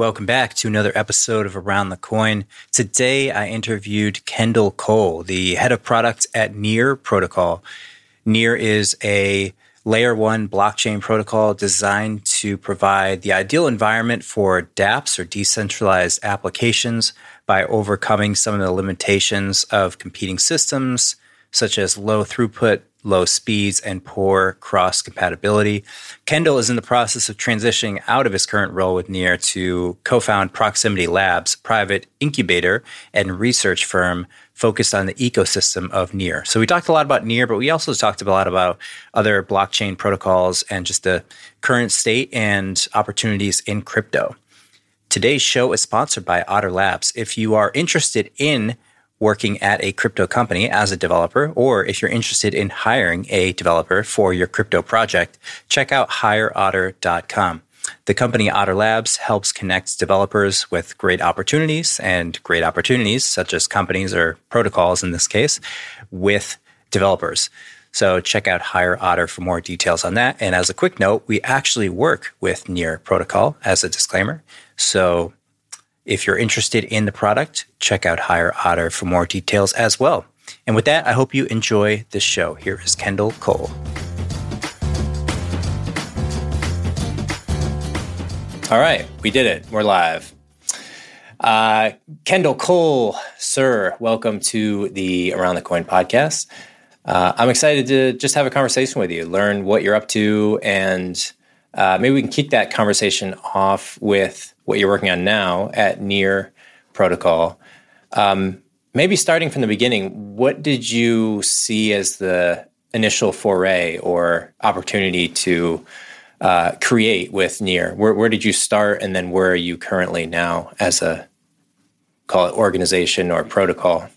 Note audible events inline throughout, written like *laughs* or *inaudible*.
Welcome back to another episode of Around the Coin. Today I interviewed Kendall Cole, the head of product at Near Protocol. Near is a layer one blockchain protocol designed to provide the ideal environment for dApps or decentralized applications by overcoming some of the limitations of competing systems, such as low throughput, low speeds, and poor cross compatibility. Kendall is in the process of transitioning out of his current role with Near to co found Proximity Labs, private incubator and research firm focused on the ecosystem of Near. So we talked a lot about Near, but we also talked a lot about other blockchain protocols and just the current state and opportunities in crypto. Today's show is sponsored by Otter Labs. If you are interested in working at a crypto company as a developer, or if you're interested in hiring a developer for your crypto project, check out hireotter.com. The company Otter Labs helps connect developers with great opportunities and great opportunities, such as companies or protocols in this case, with developers. So check out Hire Otter for more details on that. And as a quick note, we actually work with Near Protocol as a disclaimer. So if you're interested in the product, check out Hire Otter for more details as well. And with that, I hope you enjoy this show. Here is Kendall Cole. All right, we did it. We're live. Uh, Kendall Cole, sir, welcome to the Around the Coin podcast. Uh, I'm excited to just have a conversation with you, learn what you're up to, and uh, maybe we can kick that conversation off with what you're working on now at Near Protocol. Um, maybe starting from the beginning, what did you see as the initial foray or opportunity to uh, create with Near? Where, where did you start, and then where are you currently now as a call it organization or protocol?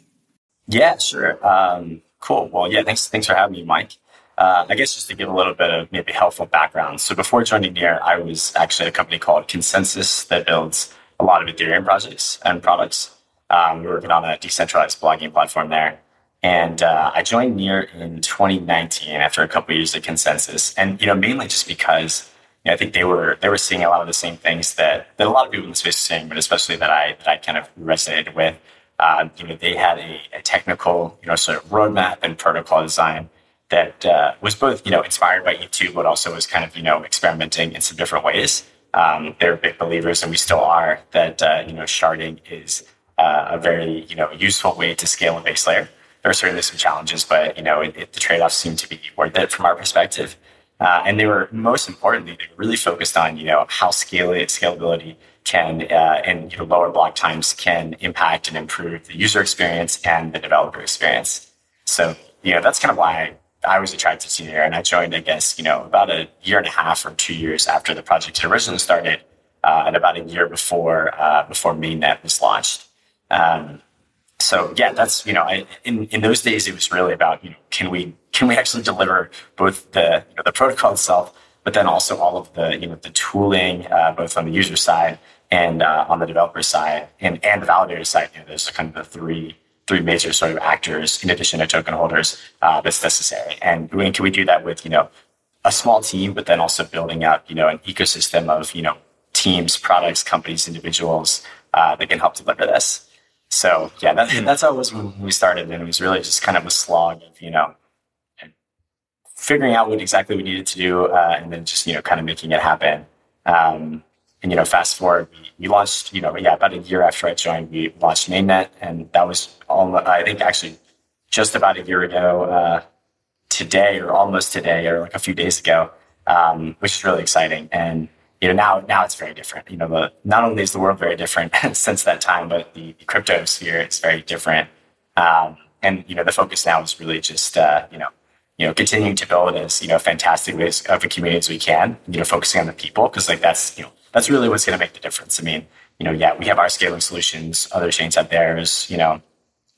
Yeah, sure. Um, cool. Well, yeah, thanks. Thanks for having me, Mike. Uh, I guess just to give a little bit of maybe helpful background. So before joining Near, I was actually at a company called ConsenSys that builds a lot of Ethereum projects and products. Um, we were working on a decentralized blogging platform there. And uh, I joined Near in 2019 after a couple years at ConsenSys. and you know mainly just because you know, I think they were they were seeing a lot of the same things that that a lot of people in the space are seeing, but especially that I that I kind of resonated with. Uh, you know, they had a, a, technical you know sort of roadmap and protocol design that uh, was both you know inspired by E2, but also was kind of you know experimenting in some different ways. Um, they're big believers, and we still are that uh, you know sharding is uh, a very you know useful way to scale a base layer there are certainly some challenges, but you know it, it, the trade-offs seem to be worth it from our perspective. Uh, and they were most importantly, they were really focused on you know how scale scalability can uh, and you know lower block times can impact and improve the user experience and the developer experience. So you know that's kind of why I was attracted to Near, and I joined, I guess, you know, about a year and a half or two years after the project had originally started, uh, and about a year before uh, before mainnet was launched. Um, so yeah, that's you know, I, in in those days it was really about you know, can we can we actually deliver both the you know, the protocol itself, but then also all of the you know the tooling uh, both on the user side and uh, on the developer side and and the validator side. You know, there's kind of the three three major sort of actors in addition to token holders uh, that's necessary. And when can we do that with you know a small team, but then also building out you know an ecosystem of you know teams, products, companies, individuals uh, that can help deliver this. So yeah, that, that's how it was when we started, and it was really just kind of a slog of you know figuring out what exactly we needed to do, uh, and then just you know kind of making it happen. Um, and you know, fast forward, we, we launched, you know, yeah, about a year after I joined, we launched Mainnet, and that was all. I think actually just about a year ago uh, today, or almost today, or like a few days ago, um, which is really exciting. And you know, now now it's very different. You know, the, not only is the world very different *laughs* since that time, but the, the crypto sphere is very different. Um, and you know, the focus now is really just uh, you know you know, continuing to build as, you know, fantastic ways of a community as we can, you know, focusing on the people, because like that's, you know, that's really what's going to make the difference. I mean, you know, yeah, we have our scaling solutions, other chains there is, you know,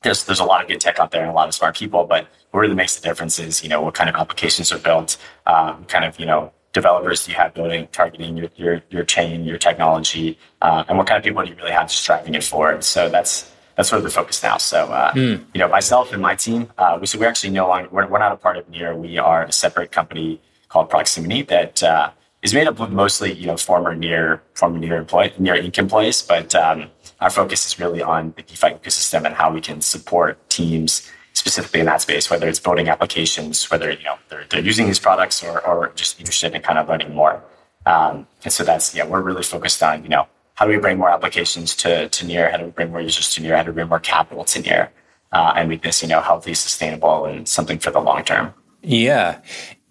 there's, there's a lot of good tech out there and a lot of smart people, but what really makes the difference is, you know, what kind of applications are built, um, kind of, you know, developers you have building, targeting your, your, your chain, your technology, uh, and what kind of people do you really have just driving it forward. So that's, that's sort of the focus now. So, uh, mm. you know, myself and my team, uh, we, so we're actually no longer, we're, we're not a part of Near. We are a separate company called Proximity that uh, is made up of mostly, you know, former Near, former Near employee, Near Inc. employees. But um, our focus is really on the DeFi ecosystem and how we can support teams specifically in that space, whether it's building applications, whether, you know, they're, they're using these products or, or just interested in kind of learning more. Um, and so that's, yeah, we're really focused on, you know, how do we bring more applications to, to Near? How do we bring more users to Near? How do we bring more capital to Near? Uh, and make this, you know, healthy, sustainable, and something for the long term. Yeah.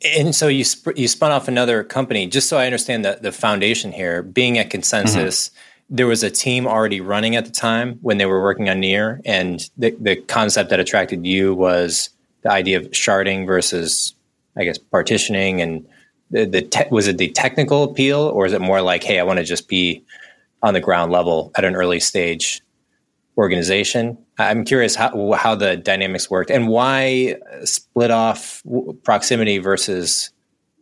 And so you sp- you spun off another company. Just so I understand the, the foundation here, being at ConsenSys, mm-hmm. there was a team already running at the time when they were working on Near, and the, the concept that attracted you was the idea of sharding versus, I guess, partitioning. And the, the te- was it the technical appeal, or is it more like, hey, I want to just be on the ground level at an early stage organization. I'm curious how, how the dynamics worked and why split off proximity versus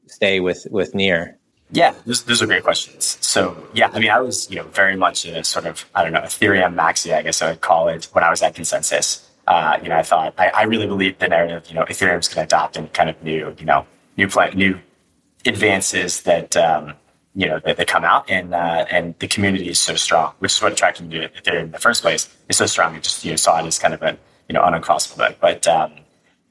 stay with, with near. Yeah, those, those are great questions. So yeah, I mean, I was, you know, very much a sort of, I don't know, Ethereum maxi, I guess I would call it when I was at ConsenSys. Uh, you know, I thought, I, I really believed the narrative, you know, Ethereum's going to adopt and kind of new, you know, new plan, new advances that, um, you know that they come out and uh, and the community is so strong, which is what attracted me to Ethereum in the first place. It's so strong. I just you know saw it as kind of a you know uncrossable. But um,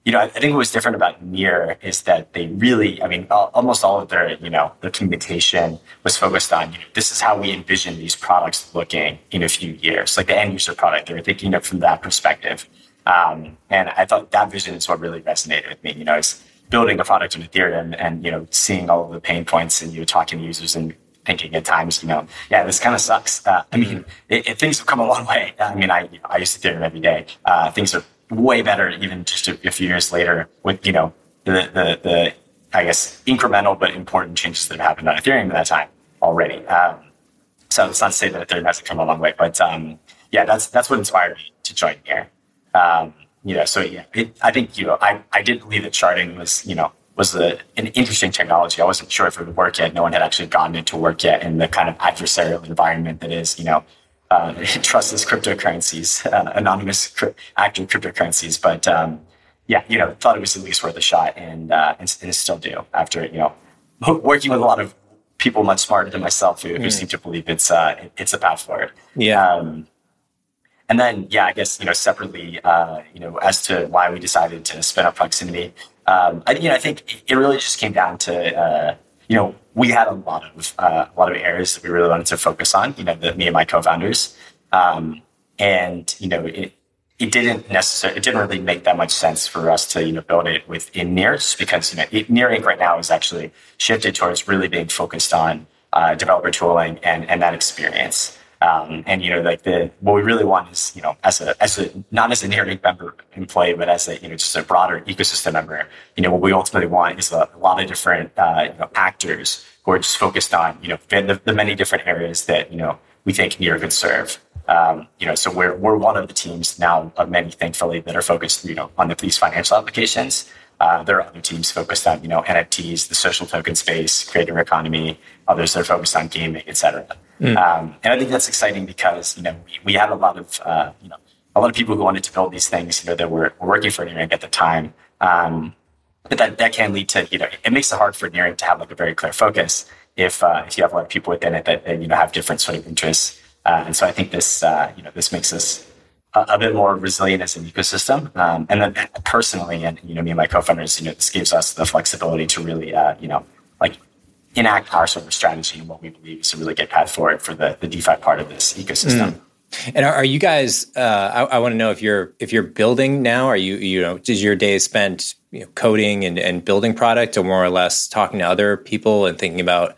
you know, I, I think what was different about Near is that they really, I mean, all, almost all of their you know their communication was focused on you know this is how we envision these products looking in a few years, like the end user product. They were thinking of from that perspective. Um, and I thought that vision is what really resonated with me. You know, it's building a product on Ethereum and, you know, seeing all of the pain points and you talking to users and thinking at times, you know, yeah, this kind of sucks. Uh, I mean, it, it, things have come a long way. I mean, I, I use Ethereum every day. Uh, things are way better even just a, a, few years later with, you know, the, the, the, I guess, incremental but important changes that have happened on Ethereum at that time already. Um, so it's not to say that Ethereum hasn't come a long way, but um, yeah, that's that's what inspired me to join here. Um, you know, so yeah, it, I think, you know, I, I did believe that sharding was, you know, was a, an interesting technology. I wasn't sure if it would work yet. No one had actually gotten into work yet in the kind of adversarial environment that is, you know, uh, *laughs* trustless cryptocurrencies, uh, anonymous cri- active cryptocurrencies. But um, yeah, you know, thought it was at least worth a shot, and, uh, and, and still do after you know working with a lot of people much smarter than myself who, mm. who seem to believe it's uh, it's a path forward. Yeah. Um, and then, yeah, I guess you know separately, uh, you know, as to why we decided to spin up proximity, um, I, you know, I think it really just came down to uh, you know we had a lot of uh, a lot of areas that we really wanted to focus on. You know, the, me and my co-founders, um, and you know, it, it didn't necessarily it didn't really make that much sense for us to you know build it within Near because you know Near Inc. right now is actually shifted towards really being focused on uh, developer tooling and and that experience. Um, and you know, like the what we really want is you know, as a as a not as a Near Inc. member employee, but as a you know just a broader ecosystem member. You know, what we ultimately want is a, a lot of different uh, you know, actors who are just focused on you know the, the many different areas that you know we think Near could serve. Um, you know, so we're we're one of the teams now of many, thankfully, that are focused you know on the, these financial applications. Uh, there are other teams focused on you know NFTs, the social token space, creator economy. Others that are focused on gaming, et cetera. Mm. Um, and I think that's exciting because you know we, we had a lot of uh, you know a lot of people who wanted to build these things you know that were, were working for Near Inc. at the time. Um, but that, that can lead to you know it makes it hard for Near Inc. to have like a very clear focus if uh, if you have a lot of people within it that, that you know have different sort of interests. Uh, and so I think this uh, you know this makes us a, a, bit more resilient as an ecosystem. Um, and then personally, and you know me and my co-founders, you know this gives us the flexibility to really uh, you know like enact our sort of strategy and what we believe is a really good path forward for the, the DeFi part of this ecosystem. Mm. And are, are, you guys? Uh, I, I want to know if you're if you're building now. Are you you know? Is your day spent you know, coding and, and building product, or more or less talking to other people and thinking about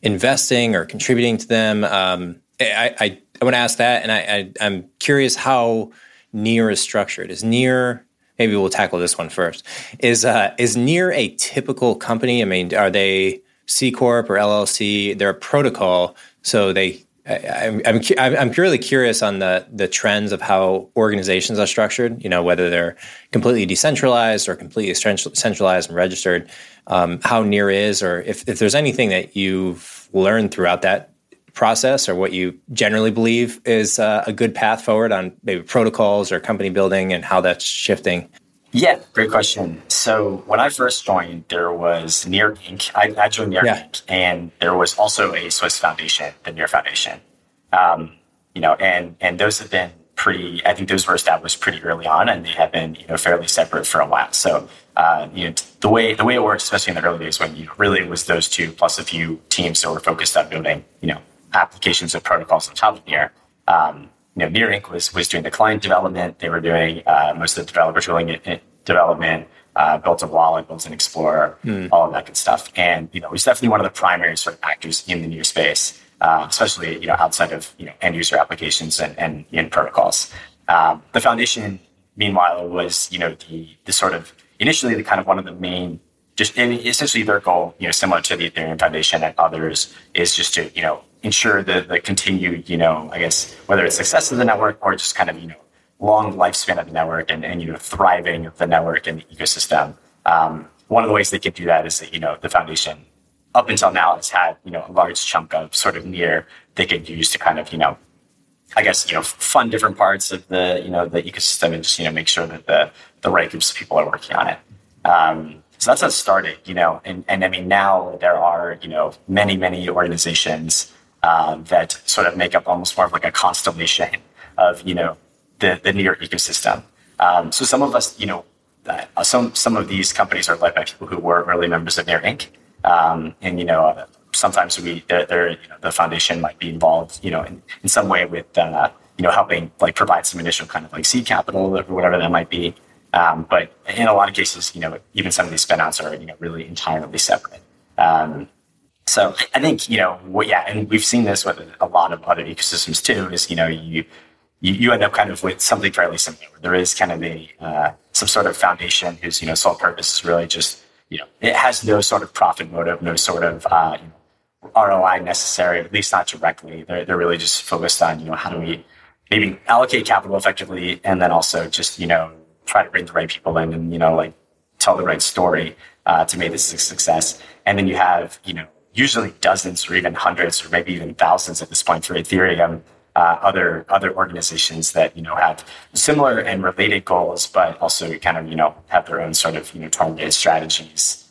investing or contributing to them? Um, I, I, I want to ask that, and I, I am curious how Near is structured. Is Near maybe we'll tackle this one first. Is uh, is Near a typical company? I mean, are they C corp or LLC? They're a protocol, so they I'm, I'm I'm purely curious on the the trends of how organizations are structured. You know, whether they're completely decentralized or completely centralized and registered. Um, how near is, or if if there's anything that you've learned throughout that process, or what you generally believe is uh, a good path forward on maybe protocols or company building and how that's shifting. Yeah, great question. So when I first joined, there was Near Inc. I, I joined Near yeah. Inc. and there was also a Swiss foundation, the Near Foundation. Um, you know, and and those have been pretty. I think those were established pretty early on, and they have been you know fairly separate for a while. So uh, you know the way the way it works, especially in the early days when you really was those two plus a few teams that were focused on building you know applications and protocols on top of Near. Um, you know, Near Inc. was was doing the client development. They were doing uh, most of the developer tooling development. Uh, built a wallet, built an explorer, mm. all of that good stuff. And you know, it was definitely one of the primary sort of actors in the Near space, uh, especially you know outside of you know end user applications and and in protocols. Um, the foundation, meanwhile, was you know the the sort of initially the kind of one of the main just and essentially their goal, you know, similar to the Ethereum Foundation and others, is just to you know ensure the the continued, you know, I guess whether it's success of the network or just kind of you know long lifespan of the network and, and you know thriving of the network and the ecosystem. Um, one of the ways they can do that is that you know the foundation up until now has had you know a large chunk of sort of near they could use to kind of you know I guess you know fund different parts of the you know the ecosystem and just you know make sure that the the right groups of people are working on it. Um, so that's how it started, you know, and, and I mean now there are you know many many organizations um, that sort of make up almost more of like a constellation of you know the, the Near ecosystem. Um, so some of us, you know, uh, some some of these companies are led by people who were early members of Near Inc. Um, and you know, uh, sometimes we they're, they're, you know, the foundation might be involved, you know, in, in some way with uh, you know helping like provide some initial kind of like seed capital or whatever that might be. Um, but in a lot of cases, you know, even some of these spinouts are you know really entirely separate. Um, so I think you know what, yeah, and we've seen this with a lot of other ecosystems too. Is you know you you, you end up kind of with something fairly similar. There is kind of a uh, some sort of foundation whose you know sole purpose is really just you know it has no sort of profit motive, no sort of uh, you know, ROI necessary, at least not directly. They're they're really just focused on you know how do we maybe allocate capital effectively, and then also just you know try to bring the right people in and you know like tell the right story uh, to make this a success. And then you have you know usually dozens or even hundreds or maybe even thousands at this point for Ethereum uh, other other organizations that you know have similar and related goals, but also kind of you know have their own sort of you know targeted strategies,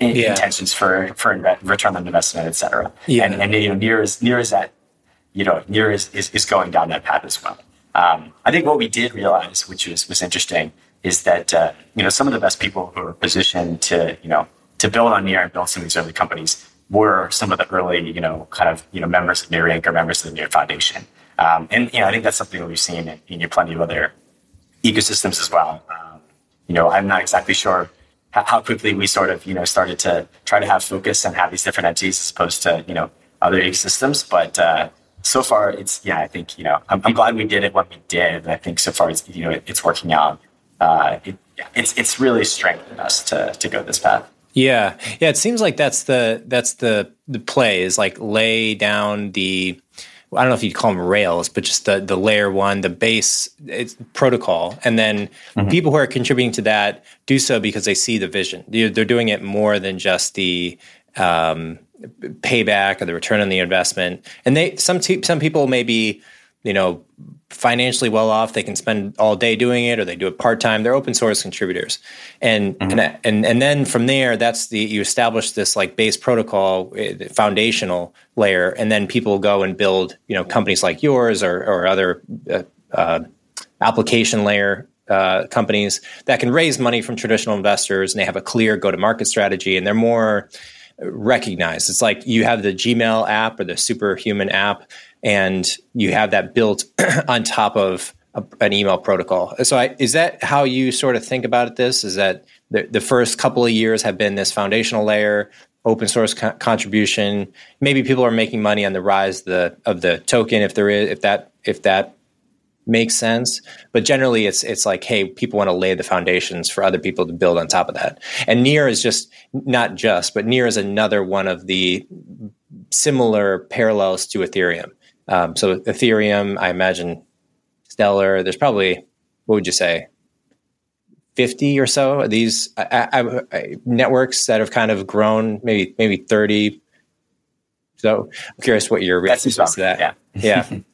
yeah. intentions for for return on investment, et cetera. Yeah. And, and you know near is near is that you know near is, is, is going down that path as well. Um, I think what we did realize, which was was interesting, is that uh, you know some of the best people who are positioned to you know to build on near and build some of these early companies were some of the early, you know, kind of, you know, members of Near Inc. or members of the Near Foundation. Um, and, you know, I think that's something that we've seen in, in plenty of other ecosystems as well. Um, you know, I'm not exactly sure how, how, quickly we sort of, you know, started to try to have focus and have these different entities as opposed to, you know, other ecosystems. But uh, so far, it's, yeah, I think, you know, I'm, I'm, glad we did it when we did. I think so far, it's, you know, it, it's working out. Uh, it, it's, it's really strengthened us to, to go this path. Yeah, yeah. It seems like that's the that's the the play is like lay down the I don't know if you'd call them rails, but just the the layer one, the base protocol, and then mm-hmm. people who are contributing to that do so because they see the vision. They're, they're doing it more than just the um, payback or the return on the investment. And they some te- some people may be you know financially well off. They can spend all day doing it or they do it part-time. They're open source contributors. And mm-hmm. and, and and then from there that's the you establish this like base protocol eh, foundational layer. And then people go and build you know companies like yours or or other uh, uh, application layer uh, companies that can raise money from traditional investors and they have a clear go to market strategy. And they're more recognized. It's like you have the Gmail app or the Superhuman app, and you have that built *clears throat* on top of a, an email protocol. So, I, is that how you sort of think about this? Is that the, the first couple of years have been this foundational layer, open source co- contribution? Maybe people are making money on the rise the, of the token, if there is, if that, if that makes sense. But generally, it's it's like, hey, people want to lay the foundations for other people to build on top of that. And Near is just not just, but Near is another one of the similar parallels to Ethereum. Um, so Ethereum, I imagine Stellar. There's probably what would you say, fifty or so of these I, I, I, networks that have kind of grown, maybe maybe thirty. So I'm curious what your reaction to that. Yeah. Yeah. *laughs*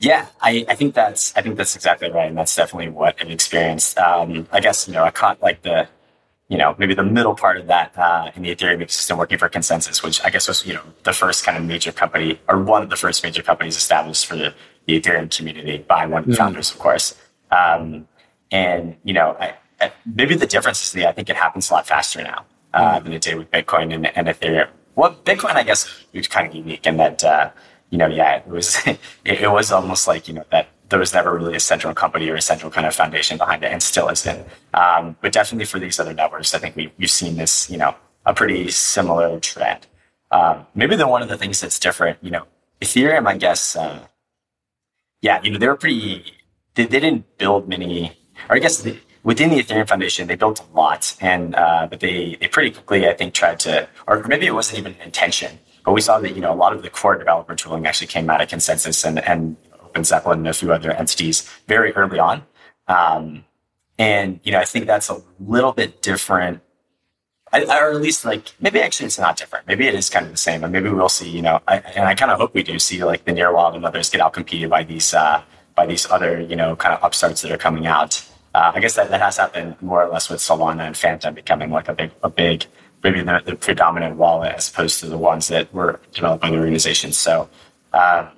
Yeah, I, I think that's I think that's exactly right, and that's definitely what I've experienced. Um, I guess you know I caught like the you know maybe the middle part of that uh, in the Ethereum ecosystem, working for ConsenSys, which I guess was you know the first kind of major company or one of the first major companies established for the, the Ethereum community by one of the mm founders, of course. Um, and you know I, I, maybe the difference is that I think it happens a lot faster now uh, mm than it did with Bitcoin and, and Ethereum. Well, Bitcoin, I guess, was kind of unique in that. Uh, you know, yeah, it was *laughs* it, it was almost like you know that there was never really a central company or a central kind of foundation behind it, and still isn't. Um, but definitely for these other networks, I think we, we've seen this, you know, a pretty similar trend. Um, maybe the one of the things that's different, you know, Ethereum, I guess, uh, yeah, you know, they were pretty. They, they didn't build many, or I guess within the Ethereum Foundation, they built a lot, and uh, but they they pretty quickly, I think, tried to, or maybe it wasn't even an intention but we saw that, you know, a lot of the core developer tooling actually came out of ConsenSys and, and OpenZeppelin and a few other entities very early on. Um, and, you know, I think that's a little bit different. I, or at least like maybe actually it's not different. Maybe it is kind of the same, and maybe we'll see. You know, I, and I kind of hope we do see like the near Nearwild and others get out competed by these uh, by these other you know kind of upstarts that are coming out. Uh, I guess that, that has happened more or less with Solana and Phantom becoming like a big a big maybe the, the, predominant wallet as opposed to the ones that were developed by the organizations. So, um,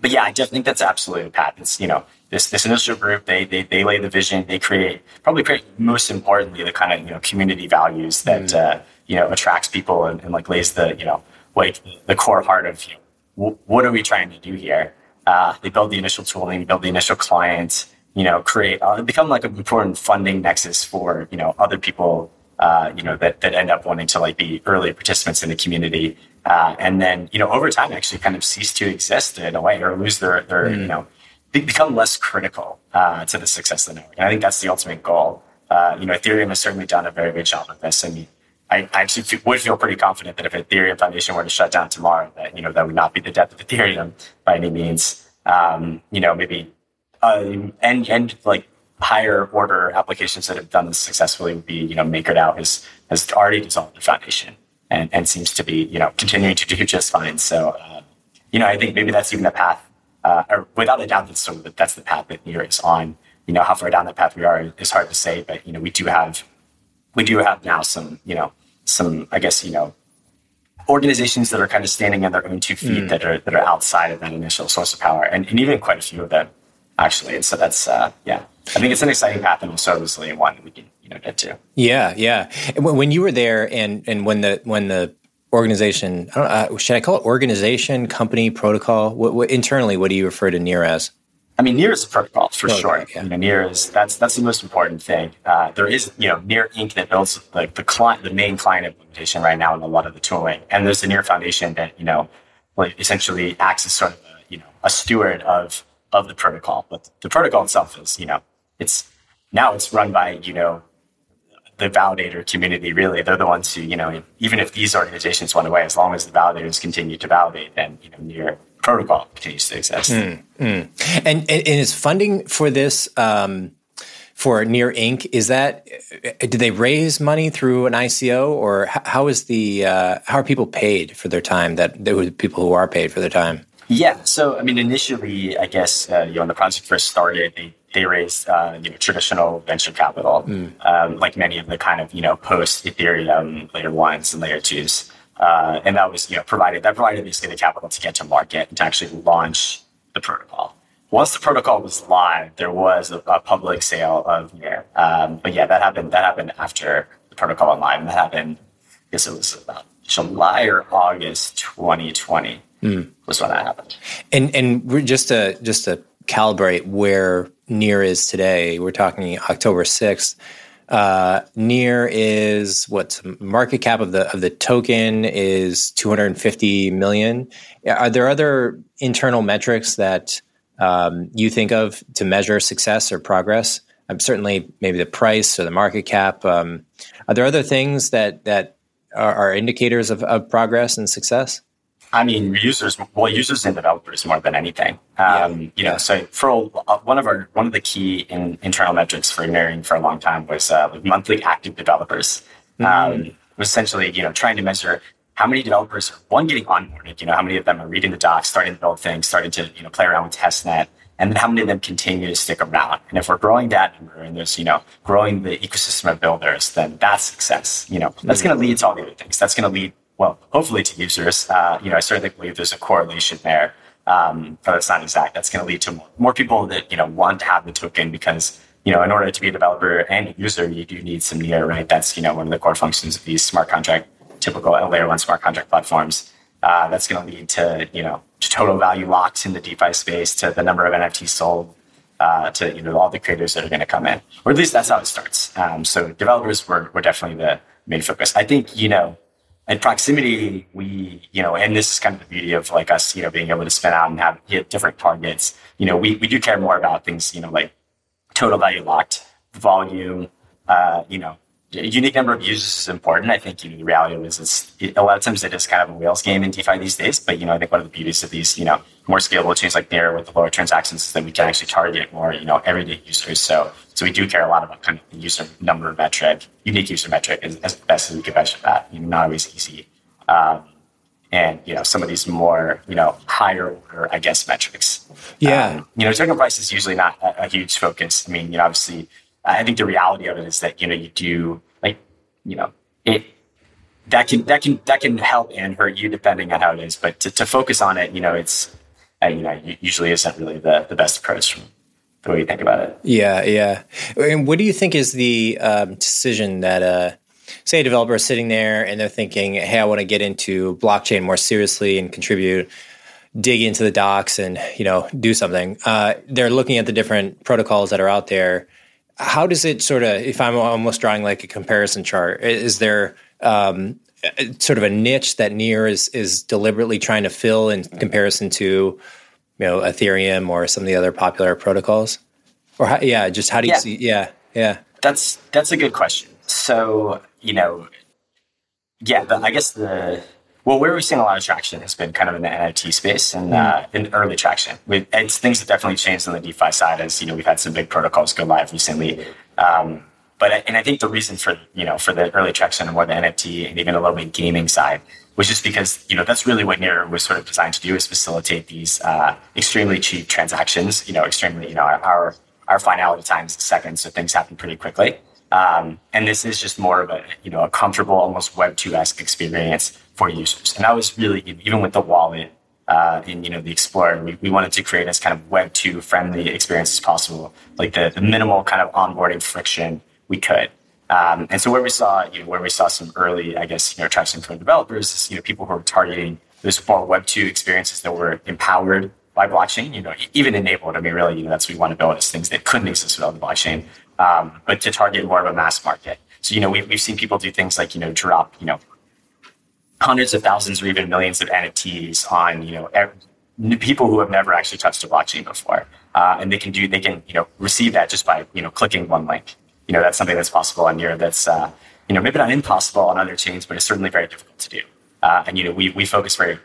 but yeah, I just think that's absolutely a path. It's, you know, this, this initial group, they, they, they lay the vision, they create, probably create most importantly, the kind of, you know, community values that, mm. uh, you know, attracts people and, and, like lays the, you know, like the core heart of, you know, w- what are we trying to do here? Uh, they build the initial tooling, build the initial client, you know, create, uh, become like an important funding nexus for, you know, other people uh, you know, that, that end up wanting to like be early participants in the community. Uh, and then, you know, over time actually kind of cease to exist in a way or lose their, their mm. you know, become less critical uh, to the success of the network. And I think that's the ultimate goal. Uh, you know, Ethereum has certainly done a very good job of this. And I, I actually would feel pretty confident that if Ethereum Foundation were to shut down tomorrow, that, you know, that would not be the death of Ethereum by any means. Um, you know, maybe, uh, and, and like higher order applications that have done this successfully would be, you know, MakerDAO has, has already dissolved the foundation and, and seems to be, you know, continuing to do just fine. So, uh, you know, I think maybe that's even a path, uh, or without a doubt, that's sort of that's the path that Near is on. You know, how far down that path we are is hard to say, but you know, we do have, we do have now some, you know, some, I guess, you know, organizations that are kind of standing on their own two feet mm. that are that are outside of that initial source of power, and, and even quite a few of them actually. And so that's uh, yeah, I think it's an exciting path and also obviously one that we can you know get to. Yeah, yeah. When you were there, and and when the when the organization, I uh, should I call it organization, company, protocol? What, what, internally, what do you refer to Near as? I mean, Near is a protocol for sure. Yeah. You know, Near is that's that's the most important thing. Uh, there is you know Near Inc. that builds like the client, the main client implementation right now, and a lot of the tooling. And there's the Near Foundation that you know, like essentially acts as sort of a, you know a steward of of the protocol. But the protocol itself is you know it's now it's run by you know the validator community really they're the ones who you know even if these organizations went away as long as the validators continue to validate then you know your protocol continues to exist mm, mm. And, and, and is funding for this um, for near inc is that did they raise money through an ico or how is the uh, how are people paid for their time that were people who are paid for their time yeah so i mean initially i guess uh, you know when the project first started they they raised uh, you know traditional venture capital, mm. um, like many of the kind of you know post Ethereum layer ones and layer twos, uh, and that was you know provided that provided basically the capital to get to market and to actually launch the protocol. Once the protocol was live, there was a, a public sale of Near, um, but yeah, that happened. That happened after the protocol and that happened I guess it was about July or August 2020 mm. was when that happened. And and just to just to calibrate where Near is today, we're talking October 6th. Uh, Near is what market cap of the of the token is 250 million. Are there other internal metrics that um, you think of to measure success or progress? Um, certainly, maybe the price or the market cap. Um, are there other things that that are, are indicators of, of progress and success? I mean, users, well, users and developers more than anything. Um, yeah. You know, so for uh, one of our one of the key in, internal metrics for Near Inc. for a long time was uh, like monthly active developers. Mm-hmm. Um, essentially, you know, trying to measure how many developers are one getting onboarded. You know, how many of them are reading the docs, starting to build things, starting to you know play around with testnet, and then how many of them continue to stick around. And if we're growing that number and there's you know growing the ecosystem of builders, then that's success. You know, that's mm-hmm. going to lead to all the other things. That's going to lead well, hopefully to users. Uh, you know, I certainly believe there's a correlation there. Um, but it's not exact. That's going to lead to more, more, people that, you know, want to have the token because, you know, in order to be a developer and a user, you do need some near, right? That's, you know, one of the core functions of these smart contract, typical layer one smart contract platforms. Uh, that's going to lead to, you know, to total value locked in the DeFi space, to the number of NFTs sold, uh, to, you know, all the creators that are going to come in. Or at least that's how it starts. Um, so developers were, were definitely the main focus. I think, you know, and proximity, we, you know, and this is kind of the beauty of like us, you know, being able to spin out and have hit different targets. You know, we, we do care more about things, you know, like total value locked, volume, uh, you know, unique number of users is important. I think you know, the reality is it's it, a lot of times it is kind of a whales game in DeFi these days. But you know, I think one of the beauties of these you know more scalable chains like Near with the lower transactions is that we can actually target more you know everyday users. So so we do care a lot about kind of the user number metric, unique user metric as, as best as we can measure that. You know, not always easy. Um, and you know some of these more you know higher order I guess metrics. Yeah, um, you know token price is usually not a, a huge focus. I mean, you know, obviously I think the reality of it is that you know you do like you know it that can that can that can help and hurt you depending on how it is. But to, to focus on it, you know, it's uh, you know usually isn't really the the best approach from the way you think about it. Yeah, yeah. And what do you think is the um, decision that uh, say a developer is sitting there and they're thinking, hey, I want to get into blockchain more seriously and contribute dig into the docs and you know do something uh, they're looking at the different protocols that are out there how does it sort of if i'm almost drawing like a comparison chart is there um, sort of a niche that near is is deliberately trying to fill in comparison to you know ethereum or some of the other popular protocols or how, yeah just how do you yeah. see yeah yeah that's that's a good question so you know yeah the, i guess the well, where we've seen a lot of traction has been kind of in the NFT space and mm. uh, in early traction. We, it's things that definitely changed on the DeFi side, as you know, we've had some big protocols go live recently. Um, but and I think the reason for you know for the early traction and more the NFT and even a little bit gaming side was just because you know that's really what Near was sort of designed to do is facilitate these uh, extremely cheap transactions. You know, extremely you know our our finality times seconds, so things happen pretty quickly. Um, and this is just more of a you know a comfortable, almost Web two esque experience for users. And that was really even with the wallet uh, and you know the Explorer, we, we wanted to create as kind of Web two friendly experience as possible, like the, the minimal kind of onboarding friction we could. Um, and so where we saw you know where we saw some early, I guess you know traction from developers, is, you know people who were targeting those more Web two experiences that were empowered by blockchain, you know, even enabled. I mean, really, you know, that's what we want to build is things that couldn't exist without the blockchain, um, but to target more of a mass market. So, you know, we've, we've seen people do things like, you know, drop, you know, hundreds of thousands or even millions of NFTs on you know every, people who have never actually touched a blockchain before, uh, and they can do they can you know receive that just by you know clicking one link. You know that's something that's possible on here. That's uh, you know maybe not impossible on other chains, but it's certainly very difficult to do. Uh, and you know we we focus very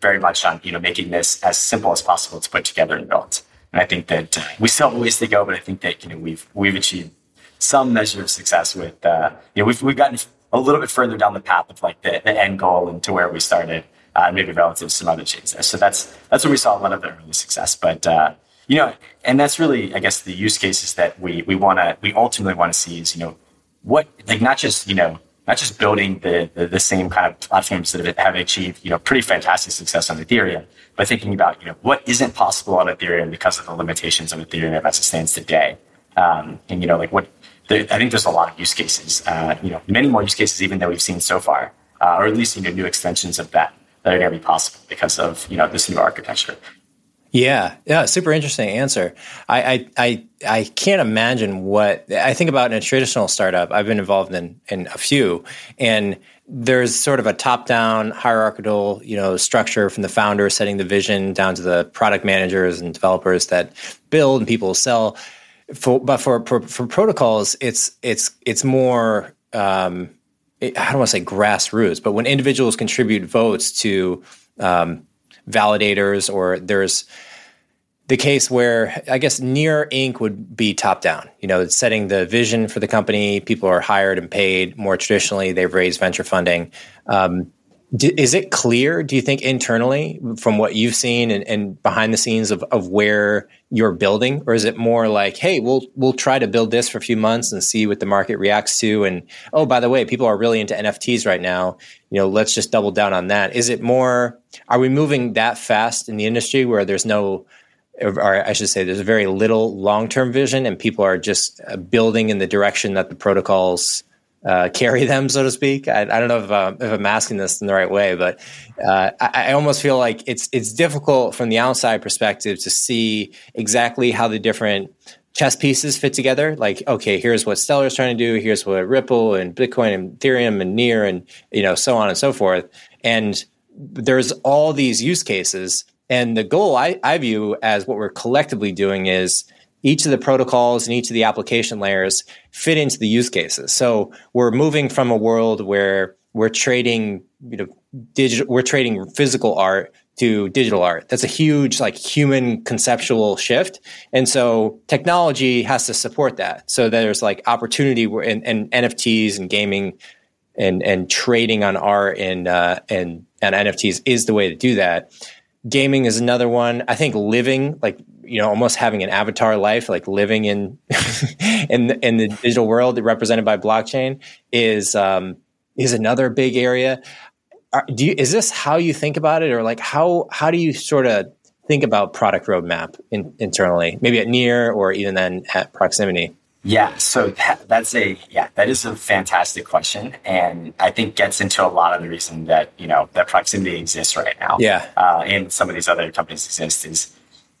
very much on you know making this as simple as possible to put together and build. And I think that uh, we still have ways to go, but I think that you know we've we've achieved some measure of success with uh, you know we've we've gotten a little bit further down the path of like the, the end goal and to where we started, uh, maybe relative to some other chains there. So that's that's where we saw a lot of the early success. But uh, you know, and that's really, I guess, the use cases that we we want to we ultimately want to see is you know what like not just you know not just building the, the, the same kind of platforms that have achieved you know pretty fantastic success on Ethereum, but thinking about you know what isn't possible on Ethereum because of the limitations of Ethereum as it stands today, um, and you know like what I think there's a lot of use cases, uh, you know, many more use cases even than we've seen so far uh, or at least you know new extensions of that that are going to be possible because of you know this new architecture. Yeah, yeah, super interesting answer. I, I, I, I can't imagine what I think about in a traditional startup. I've been involved in in a few, and there's sort of a top-down hierarchical, you know, structure from the founder setting the vision down to the product managers and developers that build and people sell. For, but for, for, for protocols, it's it's it's more. Um, I don't want to say grassroots, but when individuals contribute votes to um, validators, or there's the case where I guess Near Inc. would be top down. You know, setting the vision for the company. People are hired and paid. More traditionally, they've raised venture funding. Um, is it clear? Do you think internally, from what you've seen and, and, behind the scenes of, of where you're building, or is it more like, hey, we'll we'll try to build this for a few months and see what the market reacts to? And oh, by the way, people are really into NFTs right now. You know, let's just double down on that. Is it more? Are we moving that fast in the industry where there's no or I should say, there's very little long term vision, and people are just uh, building in the direction that the protocols uh, carry them, so to speak. I, I don't know if, uh, if, I'm asking this in the right way, but uh, I, I, almost feel like it's it's difficult from the outside perspective to see exactly how the different chess pieces fit together. Like, okay, here's what Stellar is trying to do. Here's what Ripple and Bitcoin and Ethereum and Near and you know so on and so forth. And there's all these use cases and the goal I, I view as what we're collectively doing is each of the protocols and each of the application layers fit into the use cases. So we're moving from a world where we're trading, you know, digital, we're trading physical art to digital art. That's a huge, like, human conceptual shift. And so technology has to support that. So there's like opportunity and NFTs and gaming and, and trading on art and, uh, and, and NFTs is the way to do that gaming is another one. I think living like you know almost having an avatar life, like living in *laughs* in the, in the digital world represented by blockchain is um, is another big area. Are, do you, is this how you think about it, or like how how do you sort of think about product roadmap in, internally, maybe at Near or even then at Proximity? Yeah, so that, that's a yeah, that is a fantastic question, and I think gets into a lot of the reason that you know that proximity exists right now. Yeah, uh, and some of these other companies exist is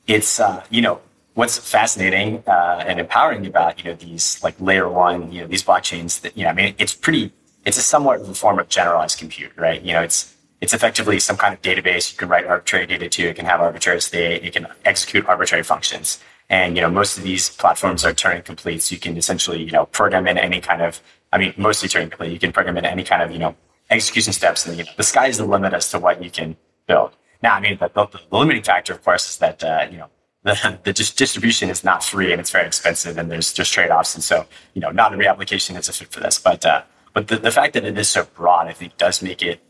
it's uh, you know what's fascinating uh, and empowering about you know these like layer one you know these blockchains that you know I mean it's pretty it's a somewhat of a form of generalized compute, right? You know it's it's effectively some kind of database you can write arbitrary data to. It can have arbitrary state. It can execute arbitrary functions. And, you know, most of these platforms are Turing complete. So you can essentially, you know, program in any kind of, I mean, mostly Turing complete. You can program in any kind of, you know, execution steps. And, you know, the sky is the limit as to what you can build. Now, I mean, the, the, limiting factor, of course, is that, uh, you know, the, *laughs* the distribution is not free and it's very expensive and there's just trade-offs. And so, you know, not every application is a fit for this. But, uh, but the, the fact that it is so broad, I think does make it,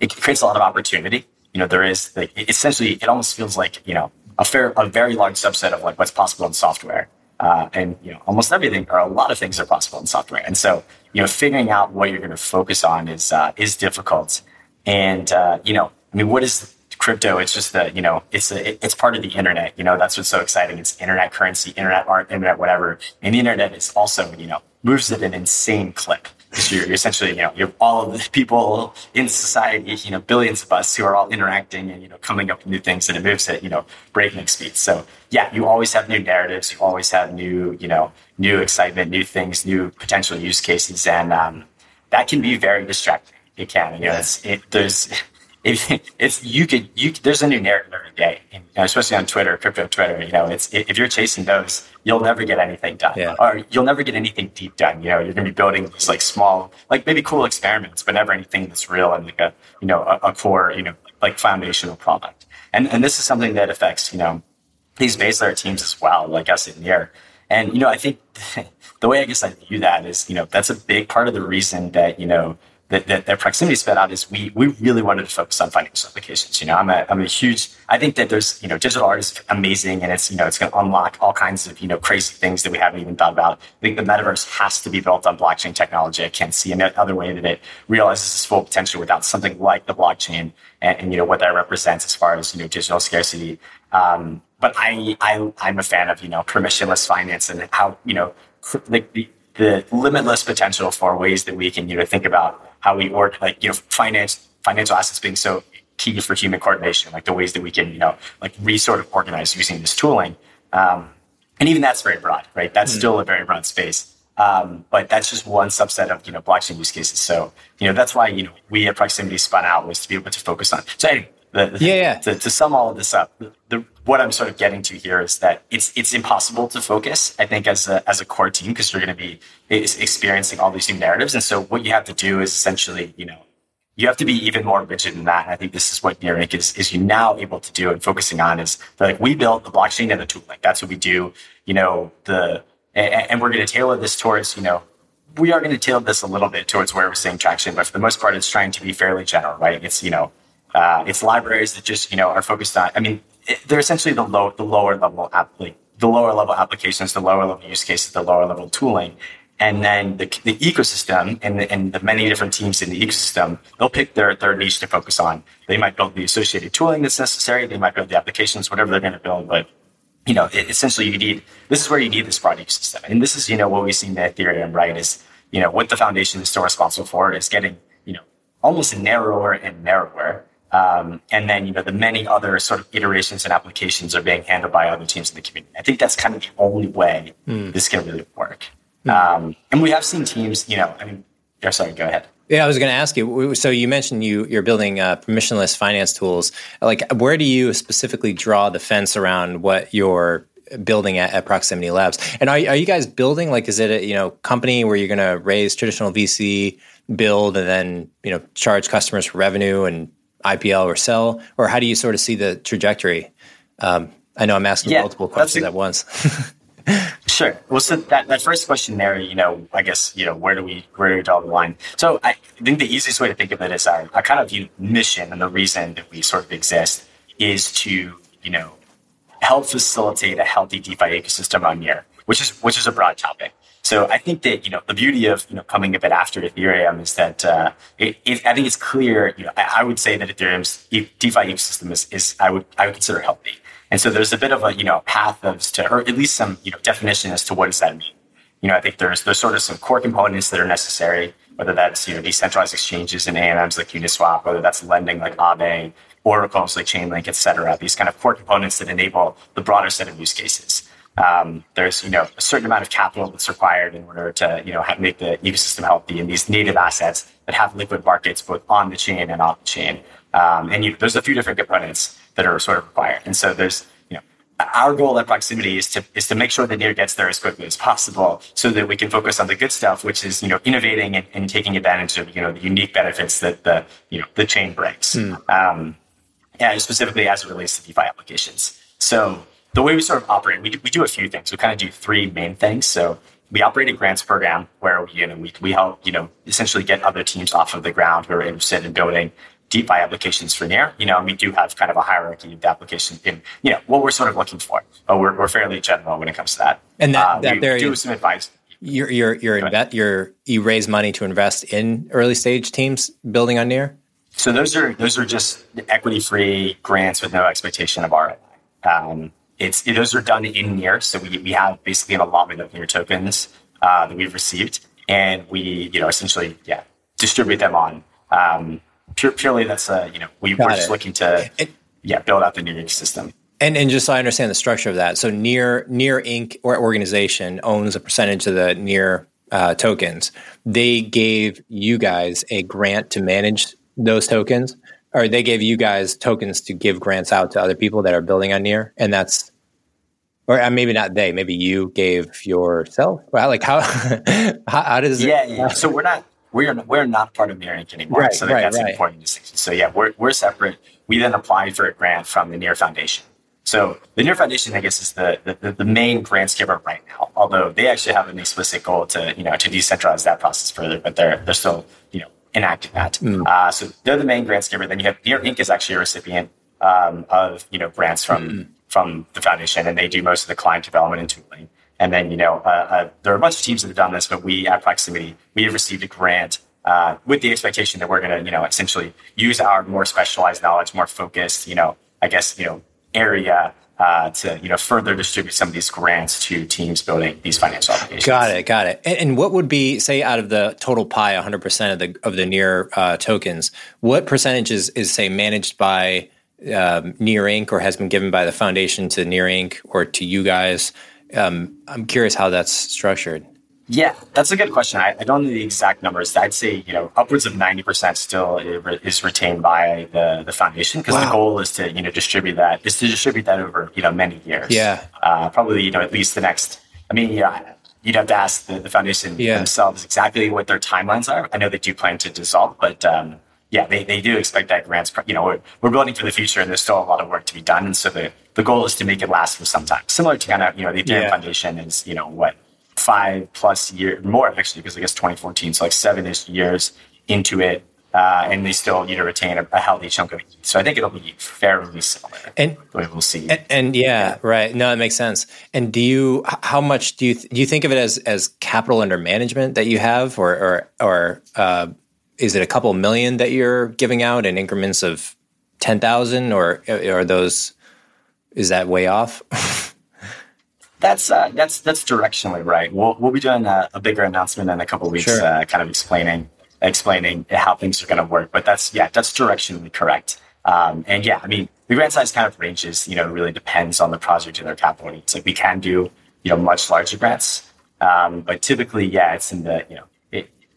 it creates a lot of opportunity. You know, there is like, essentially, it almost feels like, you know, a fair, a very large subset of like what's possible in software. Uh, and you know, almost everything or a lot of things are possible in software. And so, you know, figuring out what you're going to focus on is uh, is difficult. And uh, you know, I mean, what is crypto? It's just that you know, it's a, it's part of the internet. You know, that's what's so exciting. It's internet currency, internet art, internet whatever. And the internet is also you know moves at an insane clip you're, you're, essentially, you know, you have all of the people in society, you know, billions of us who are all interacting and, you know, coming up with new things and it moves at, you know, breakneck speed. So yeah, you always have new narratives. You always have new, you know, new excitement, new things, new potential use cases. And, um, that can be very distracting. It can, you know, it's, it, there's, it, it's you could you there's a new narrative every day, and, you know, especially on Twitter, crypto Twitter. You know, it's if you're chasing those, you'll never get anything done, yeah. or you'll never get anything deep done. You know, you're going to be building these like small, like maybe cool experiments, but never anything that's real and like a you know a, a core you know like foundational product. And and this is something that affects you know these base layer teams as well, like us in here. And you know, I think *laughs* the way I guess I view that is you know that's a big part of the reason that you know that, that, proximity sped out is we we really wanted to focus on financial applications. You know, I'm a I'm a huge. I think that there's you know digital art is amazing and it's you know it's going to unlock all kinds of you know crazy things that we haven't even thought about. I think the metaverse has to be built on blockchain technology. I can't see any other way that it realizes its full potential without something like the blockchain and, and you know what that represents as far as you know digital scarcity. Um, but I, I I'm a fan of you know permissionless finance and how you know like the the limitless potential for ways that we can you know think about how we work, like, you know, finance, financial assets being so key for human coordination, like the ways that we can, you know, like re sort of organize using this tooling. Um, and even that's very broad, right? That's mm. still a very broad space. Um, but that's just one subset of you know blockchain use cases. So you know that's why you know we at Proximity spun out was to be able to focus on. So anyway, the, the, yeah, yeah. To, to, sum all of this up, the, what I'm sort of getting to here is that it's it's impossible to focus. I think as a as a core team because you're going to be experiencing all these new narratives, and so what you have to do is essentially you know you have to be even more rigid than that. And I think this is what Near Inc. is, is you now able to do and focusing on is like we built the blockchain and the tooling. That's what we do. You know, the, and, and we're going to tailor this towards, you know, we are going to tailor this a little bit towards where we're seeing traction, but for the most part, it's trying to be fairly general, right? It's, you know, uh, it's libraries that just, you know, are focused on, I mean, it, they're essentially the low, the lower level app, like the lower level applications, the lower level use cases, the lower level tooling and then the, the ecosystem and the, and the many different teams in the ecosystem, they'll pick their, their niche to focus on. They might build the associated tooling that's necessary. They might build the applications, whatever they're going to build. But, you know, essentially you need, this is where you need this broad ecosystem. And this is, you know, what we see in the Ethereum, right? Is, you know, what the foundation is still responsible for is getting, you know, almost narrower and narrower. Um, and then, you know, the many other sort of iterations and applications are being handled by other teams in the community. I think that's kind of the only way mm. this can really work. Um, and we have seen teams, you know, I mean, yeah, sorry, go ahead. Yeah, I was going to ask you. So you mentioned you you're building uh, permissionless finance tools. Like, where do you specifically draw the fence around what you're building at, at Proximity Labs? And are, are you guys building like is it a you know company where you're going to raise traditional VC build and then you know charge customers for revenue and IPO or sell, or how do you sort of see the trajectory? Um, I know I'm asking yeah, multiple questions a, at once. *laughs* Sure. Well, so that, that first question there, you know, I guess, you know, where do we where do we draw the line? So I think the easiest way to think of it is our, our kind of mission and the reason that we sort of exist is to, you know, help facilitate a healthy DeFi ecosystem on Near, which is which is a broad topic. So I think that you know the beauty of you know coming a bit after Ethereum is that uh, it, it, I think it's clear. You know, I, I would say that Ethereum's DeFi ecosystem is, is I would I would consider healthy. And so there's a bit of a, you know, path of to, or at least some, you know, definition as to what does that mean. You know, I think there's there's sort of some core components that are necessary, whether that's, you know, decentralized exchanges and AMMs like Uniswap, whether that's lending like Aave, oracles like Chainlink, et cetera, these kind of core components that enable the broader set of use cases. Um, there's you know a certain amount of capital that's required in order to you know have, make the ecosystem healthy and these native assets that have liquid markets both on the chain and off the chain. Um, and you, there's a few different components that are sort of required. And so there's, you know, our goal at proximity is to is to make sure the Near gets there as quickly as possible so that we can focus on the good stuff, which is, you know, innovating and, and taking advantage of, you know, the unique benefits that the, you know, the chain brings. Mm. Um, and specifically as it relates to DeFi applications. So the way we sort of operate, we do, we do a few things. We kind of do three main things. So we operate a grants program where we, you know we, we help you know essentially get other teams off of the ground who are interested in building DeFi applications for Near. You know, and we do have kind of a hierarchy of the application in, you know, what we're sort of looking for. But we're, we're fairly general when it comes to that. And that, uh, that we there do some advice. You're, you're, you're, inve- you're, you raise money to invest in early stage teams building on Near? So those are, those are just equity free grants with no expectation of ROI. Um, it's, it, those are done in Near. So we, we have basically an allotment of Near tokens uh, that we've received. And we, you know, essentially, yeah, distribute them on um, pure, purely that's uh, you know we, we're just looking to and, yeah build out the Near system. And and just so I understand the structure of that, so Near Near Inc. or organization owns a percentage of the Near uh, tokens. They gave you guys a grant to manage those tokens, or they gave you guys tokens to give grants out to other people that are building on Near, and that's or uh, maybe not they, maybe you gave yourself. Well, like how *laughs* how, how does yeah, it, yeah. So we're not we're we're not part of Near Inc. anymore. Right, so right, that's right. an important distinction. So yeah, we're we're separate. We then applied for a grant from the Near Foundation. So the Near Foundation, I guess, is the, the, the main grants giver right now. Although they actually have an explicit goal to you know to decentralize that process further, but they're they're still you know enacting that. Mm. Uh, so they're the main grants giver. Then you have Near Inc. is actually a recipient um, of you know grants from mm. From the foundation, and they do most of the client development and tooling. And then, you know, uh, uh, there are a bunch of teams that have done this, but we at Proximity, we have received a grant uh, with the expectation that we're going to, you know, essentially use our more specialized knowledge, more focused, you know, I guess, you know, area uh, to you know further distribute some of these grants to teams building these financial applications. Got it, got it. And, and what would be say out of the total pie, 100 percent of the of the near uh, tokens, what percentage is, is say managed by um, Near Inc. or has been given by the foundation to Near Inc. or to you guys? Um, I'm curious how that's structured. Yeah, that's a good question. I, I, don't know the exact numbers. I'd say you know upwards of ninety percent still is retained by the, the foundation because wow. the goal is to you know distribute that is to distribute that over you know many years. Yeah, uh, probably you know at least the next. I mean, yeah, you'd have to ask the, the foundation yeah. themselves exactly what their timelines are. I know they do plan to dissolve, but um, yeah, they, they do expect that grants. You know, we're, we're building for the future, and there's still a lot of work to be done. And so the the goal is to make it last for some time. Similar to kind of you know the Ethereum yeah. Foundation is you know what five plus years, more actually, because I guess 2014, so like seven ish years into it. Uh, and they still you know retain a, a, healthy chunk of it. So I think it'll be fairly similar. And we'll see. And, and yeah, yeah, right. No, that makes sense. And do you? How much do you do you think of it as as capital under management that you have, or or or uh, is it a couple million that you're giving out in increments of ten thousand, or are those? Is that way off? *laughs* That's uh, that's that's directionally right. We'll we'll be doing a, a bigger announcement in a couple weeks, sure. uh, kind of explaining explaining how things are going to work. But that's yeah, that's directionally correct. Um, and yeah, I mean the grant size kind of ranges. You know, really depends on the project and their capital needs. Like we can do you know much larger grants, um, but typically yeah, it's in the you know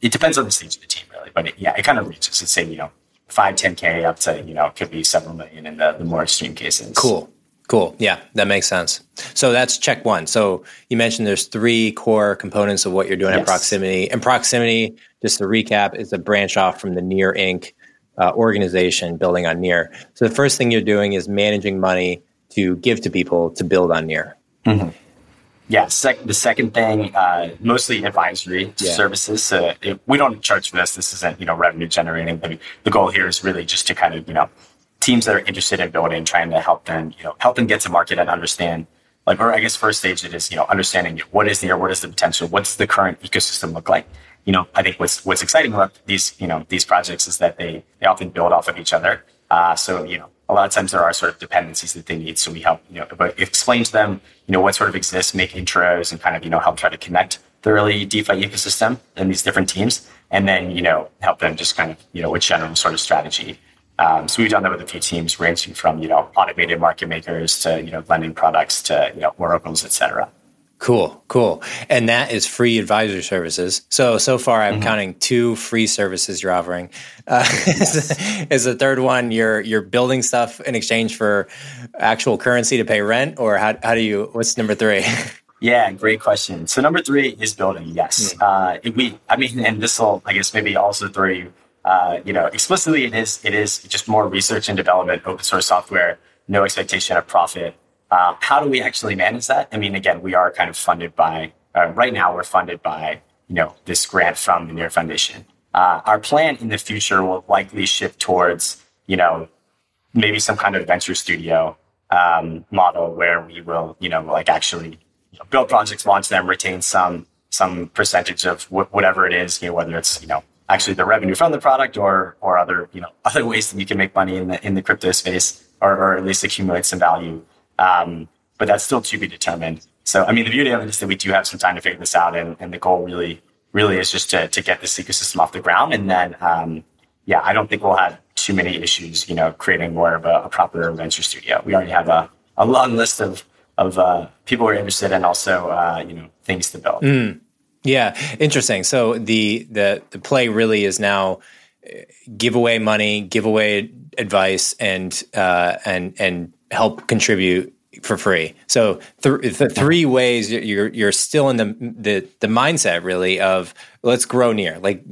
it, depends on the stage of the team really. But it, yeah, it kind of reaches. Let's say you know five, 10k up to you know could be several million in the, the more extreme cases. Cool. Cool. Yeah, that makes sense. So that's check one. So you mentioned there's three core components of what you're doing yes. at Proximity. And Proximity, just to recap, is a branch off from the Near Inc. Uh, organization building on Near. So the first thing you're doing is managing money to give to people to build on Near. Mm-hmm. Yeah. Sec- the second thing, uh, mostly advisory yeah. services. So it, we don't charge for this. This isn't you know revenue generating. The, the goal here is really just to kind of you know teams that are interested in building, trying to help them, you know, help them get to market and understand, like, or I guess first stage it is, you know, understanding what is there, what is the potential, what's the current ecosystem look like. You know, I think what's what's exciting about these, you know, these projects is that they they often build off of each other. Uh, so you know, a lot of times there are sort of dependencies that they need. So we help, you know, but explain to them, you know, what sort of exists, make intros, and kind of you know help try to connect the early DeFi ecosystem and these different teams, and then you know help them just kind of you know with general sort of strategy. Um, so we've done that with a few teams ranging from, you know, automated market makers to, you know, lending products to, you know, oracles, et cetera. Cool, cool. And that is free advisory services. So, so far I'm mm-hmm. counting two free services you're offering. Uh, *laughs* is, is the third one you're, you're building stuff in exchange for actual currency to pay rent or how, how do you, what's number three? *laughs* Yeah, great question. So number three is building. Yes, mm. uh, we. I mean, and this will, I guess, maybe also throw you uh, you know, explicitly it is it is just more research and development, open source software, no expectation of profit. Uh, how do we actually manage that? I mean, again, we are kind of funded by uh, right now we're funded by you know this grant from the Near Foundation. Uh, our plan in the future will likely shift towards you know maybe some kind of venture studio um, model where we will you know like actually you know, build projects, launch them, retain some some percentage of wh- whatever it is, you know, whether it's you know actually the revenue from the product or or other you know *laughs* other ways that you can make money in the in the crypto space or, or at least accumulate some value. Um, but that's still to be determined. So I mean the beauty of it is that we do have some time to figure this out and, and the goal really really is just to to get this ecosystem off the ground and then um, yeah I don't think we'll have too many issues you know creating more of a, a proper venture studio. We already have a, a long list of of uh, people who are interested and also uh, you know things to build. Mm. Yeah, interesting. So the the the play really is now uh, give away money, give away advice, and uh, and and help contribute for free. So th- the three ways you're you're still in the the the mindset really of let's grow near like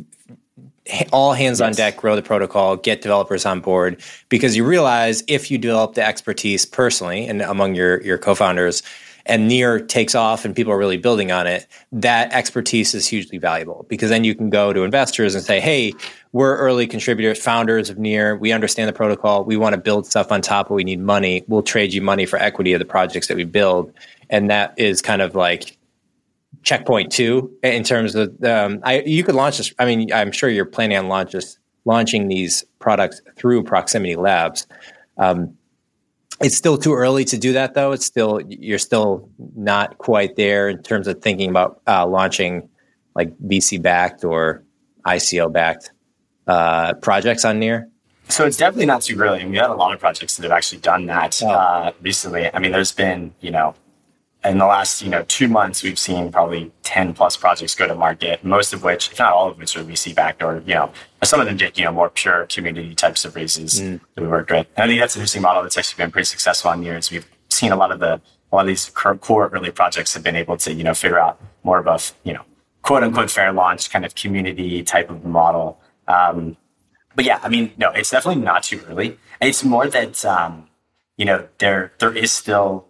all hands yes. on deck, grow the protocol, get developers on board because you realize if you develop the expertise personally and among your your co-founders and Near takes off and people are really building on it, that expertise is hugely valuable because then you can go to investors and say, hey, we're early contributors, founders of Near. We understand the protocol. We want to build stuff on top, but we need money. We'll trade you money for equity of the projects that we build. And that is kind of like checkpoint two in terms of um, I, you could launch this. I mean, I'm sure you're planning on launch launching these products through Proximity Labs. Um, it's still too early to do that, though. It's still you're still not quite there in terms of thinking about uh, launching like VC backed or ICO backed uh, projects on Near. So it's definitely not too early. I mean, we had a lot of projects that have actually done that oh. uh, recently. I mean, there's been you know in the last you know two months we've seen probably 10 plus projects go to market most of which if not all of which are vc backed or you know some of them did you know more pure community types of raises mm. that we worked with and i think that's an interesting model that's actually been pretty successful on Near we've seen a lot of the a lot of these core early projects have been able to you know figure out more of a you know quote unquote fair launch kind of community type of model um, but yeah i mean no it's definitely not too early it's more that um, you know there there is still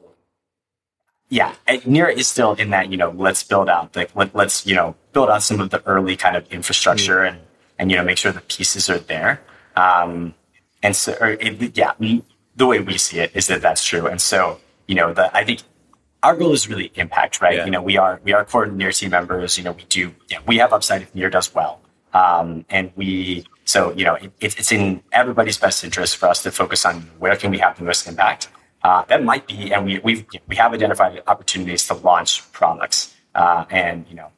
yeah, Near is still in that, you know, let's build out the, let, us you know, build out some of the early kind of infrastructure mm. and, and, you know, make sure the pieces are there. Um, and so, or it, yeah, the way we see it is that that's true. And so, you know, the, I think our goal is really impact, right? Yeah. You know, we are, we are core Near team members, you know, we do, yeah, we have upside if Near does well. Um, and we, so, you know, it, it's in everybody's best interest for us to focus on where can we have the most impact uh, that might be, and we we've we have identified opportunities to launch products, uh, and you know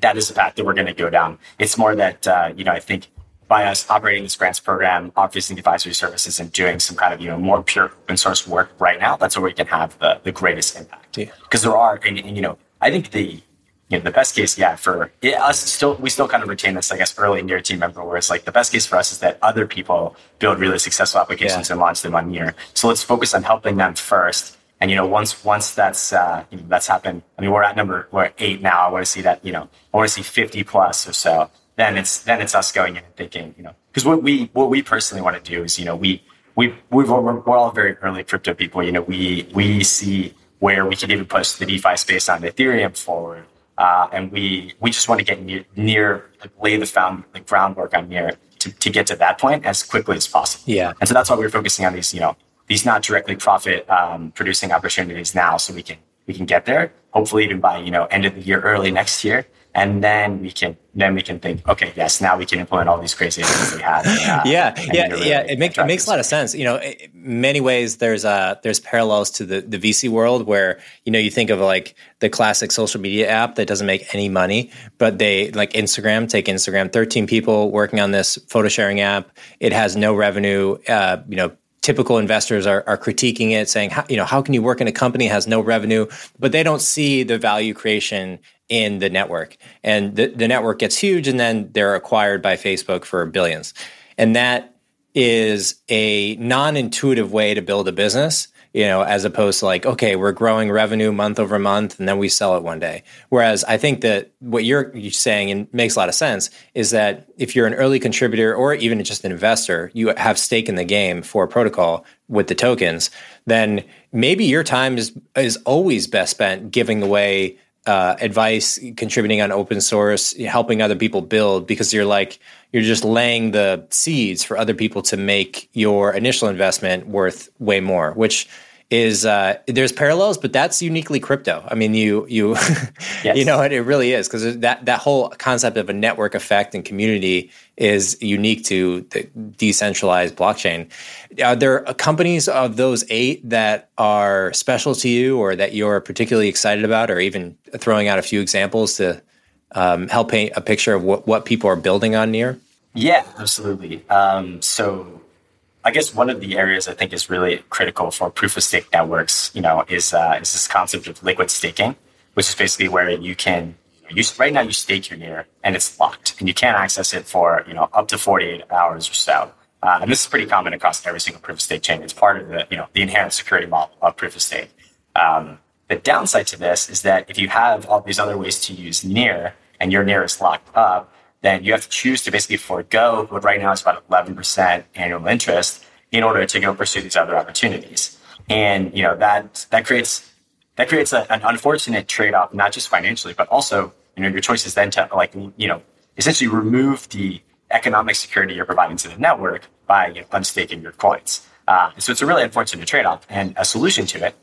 that is the path that we're going to go down. It's more that uh, you know I think by us operating this grants program, offering advisory services, and doing some kind of you know more pure open source work right now, that's where we can have the the greatest impact. Because yeah. there are, and, and you know, I think the you know, the best case, yeah, for yeah, us still, we still kind of retain this, I guess, early near team member where it's like the best case for us is that other people build really successful applications yeah. and launch them on Near. So let's focus on helping them first. And, you know, once, once that's, uh, you know, that's happened, I mean, we're at number, we're at eight now. I want to see that, you know, I want to see 50 plus or so. Then it's, then it's us going in and thinking, you know, because what we, what we personally want to do is, you know, we, we, we've, we're, we're all very early crypto people. You know, we, we see where we can even push the DeFi space on Ethereum forward uh, and we we just want to get near, near like, lay the found the groundwork on near to, to get to that point as quickly as possible. Yeah. And so that's why we're focusing on these, you know, these not directly profit um, producing opportunities now, so we can we can get there. Hopefully, even by you know end of the year, early next year, and then we can then we can think, okay, yes, now we can implement all these crazy things we have. Uh, *laughs* yeah, yeah, really yeah. It, make, it makes a lot of sense. You know, in many ways, there's uh there's parallels to the the VC world where you know you think of like the classic social media app that doesn't make any money, but they like Instagram. Take Instagram, 13 people working on this photo sharing app. It has no revenue. Uh, you know typical investors are, are critiquing it, saying, how, you know, how can you work in a company has no revenue, but they don't see the value creation in the network. And the, the network gets huge, and then they're acquired by Facebook for billions. And that is a non-intuitive way to build a business you know, as opposed to like, okay, we're growing revenue month over month and then we sell it one day. Whereas I think that what you're saying and makes a lot of sense is that if you're an early contributor or even just an investor, you have stake in the game for a protocol with the tokens, then maybe your time is is always best spent giving away uh, advice, contributing on open source, helping other people build because you're like you're just laying the seeds for other people to make your initial investment worth way more, which is uh, there's parallels, but that's uniquely crypto. I mean, you you *laughs* yes. you know it, it really is because that that whole concept of a network effect and community is unique to the decentralized blockchain. Are there companies of those eight that are special to you, or that you're particularly excited about, or even throwing out a few examples to um, help paint a picture of what, what people are building on near? Yeah, absolutely. Um, so I guess one of the areas I think is really critical for proof of stake networks, you know, is uh, is this concept of liquid staking, which is basically where you can you right now you stake your near and it's locked and you can't access it for you know up to 48 hours or so. Uh, and this is pretty common across every single proof of stake chain. It's part of the you know the inherent security model of proof of stake. Um, the downside to this is that if you have all these other ways to use near and your near is locked up, then you have to choose to basically forego what right now is about 11% annual interest in order to go pursue these other opportunities. And, you know, that, that creates, that creates a, an unfortunate trade-off, not just financially, but also, you know, your choice is then to like, you know, essentially remove the economic security you're providing to the network by you know, unstaking your coins. Uh, so it's a really unfortunate trade-off. And a solution to it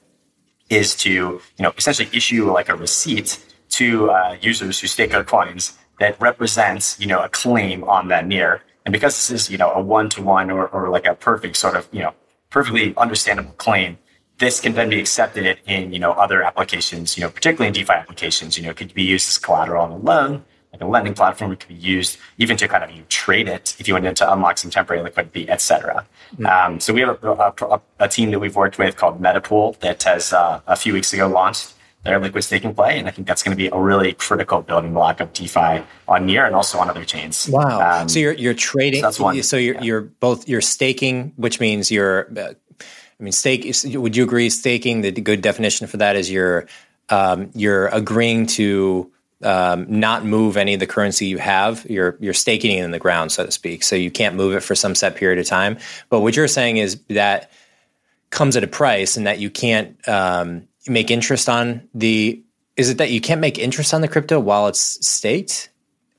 is to, you know, essentially issue like a receipt to uh, users who stake their coins that represents, you know, a claim on that near. And because this is, you know, a one to one or, or like a perfect sort of, you know, perfectly understandable claim. This can then be accepted in, you know, other applications, you know, particularly in DeFi applications, you know, it could be used as collateral on a loan, like a lending platform. It could be used even to kind of you trade it if you wanted to unlock some temporary liquidity, et cetera. Mm-hmm. Um, so we have a, a, a, team that we've worked with called Metapool that has uh, a few weeks ago launched their liquid staking play. And I think that's going to be a really critical building block of DeFi on Near and also on other chains. Wow. Um, so you're, you're trading. So, that's one, so you're, yeah. you're both, you're staking, which means you're, uh, I mean, stake, would you agree staking, the good definition for that is you're, um, you're agreeing to um, not move any of the currency you have. You're you're staking it in the ground, so to speak. So you can't move it for some set period of time. But what you're saying is that comes at a price, and that you can't um, make interest on the. Is it that you can't make interest on the crypto while it's staked,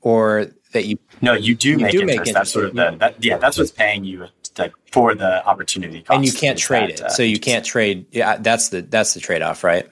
or that you? No, you do, you make, do interest. make interest. That's sort of the that, yeah. That's what's paying you to, for the opportunity. and you can't trade that, it, uh, so you can't trade. Yeah, that's the that's the trade off, right?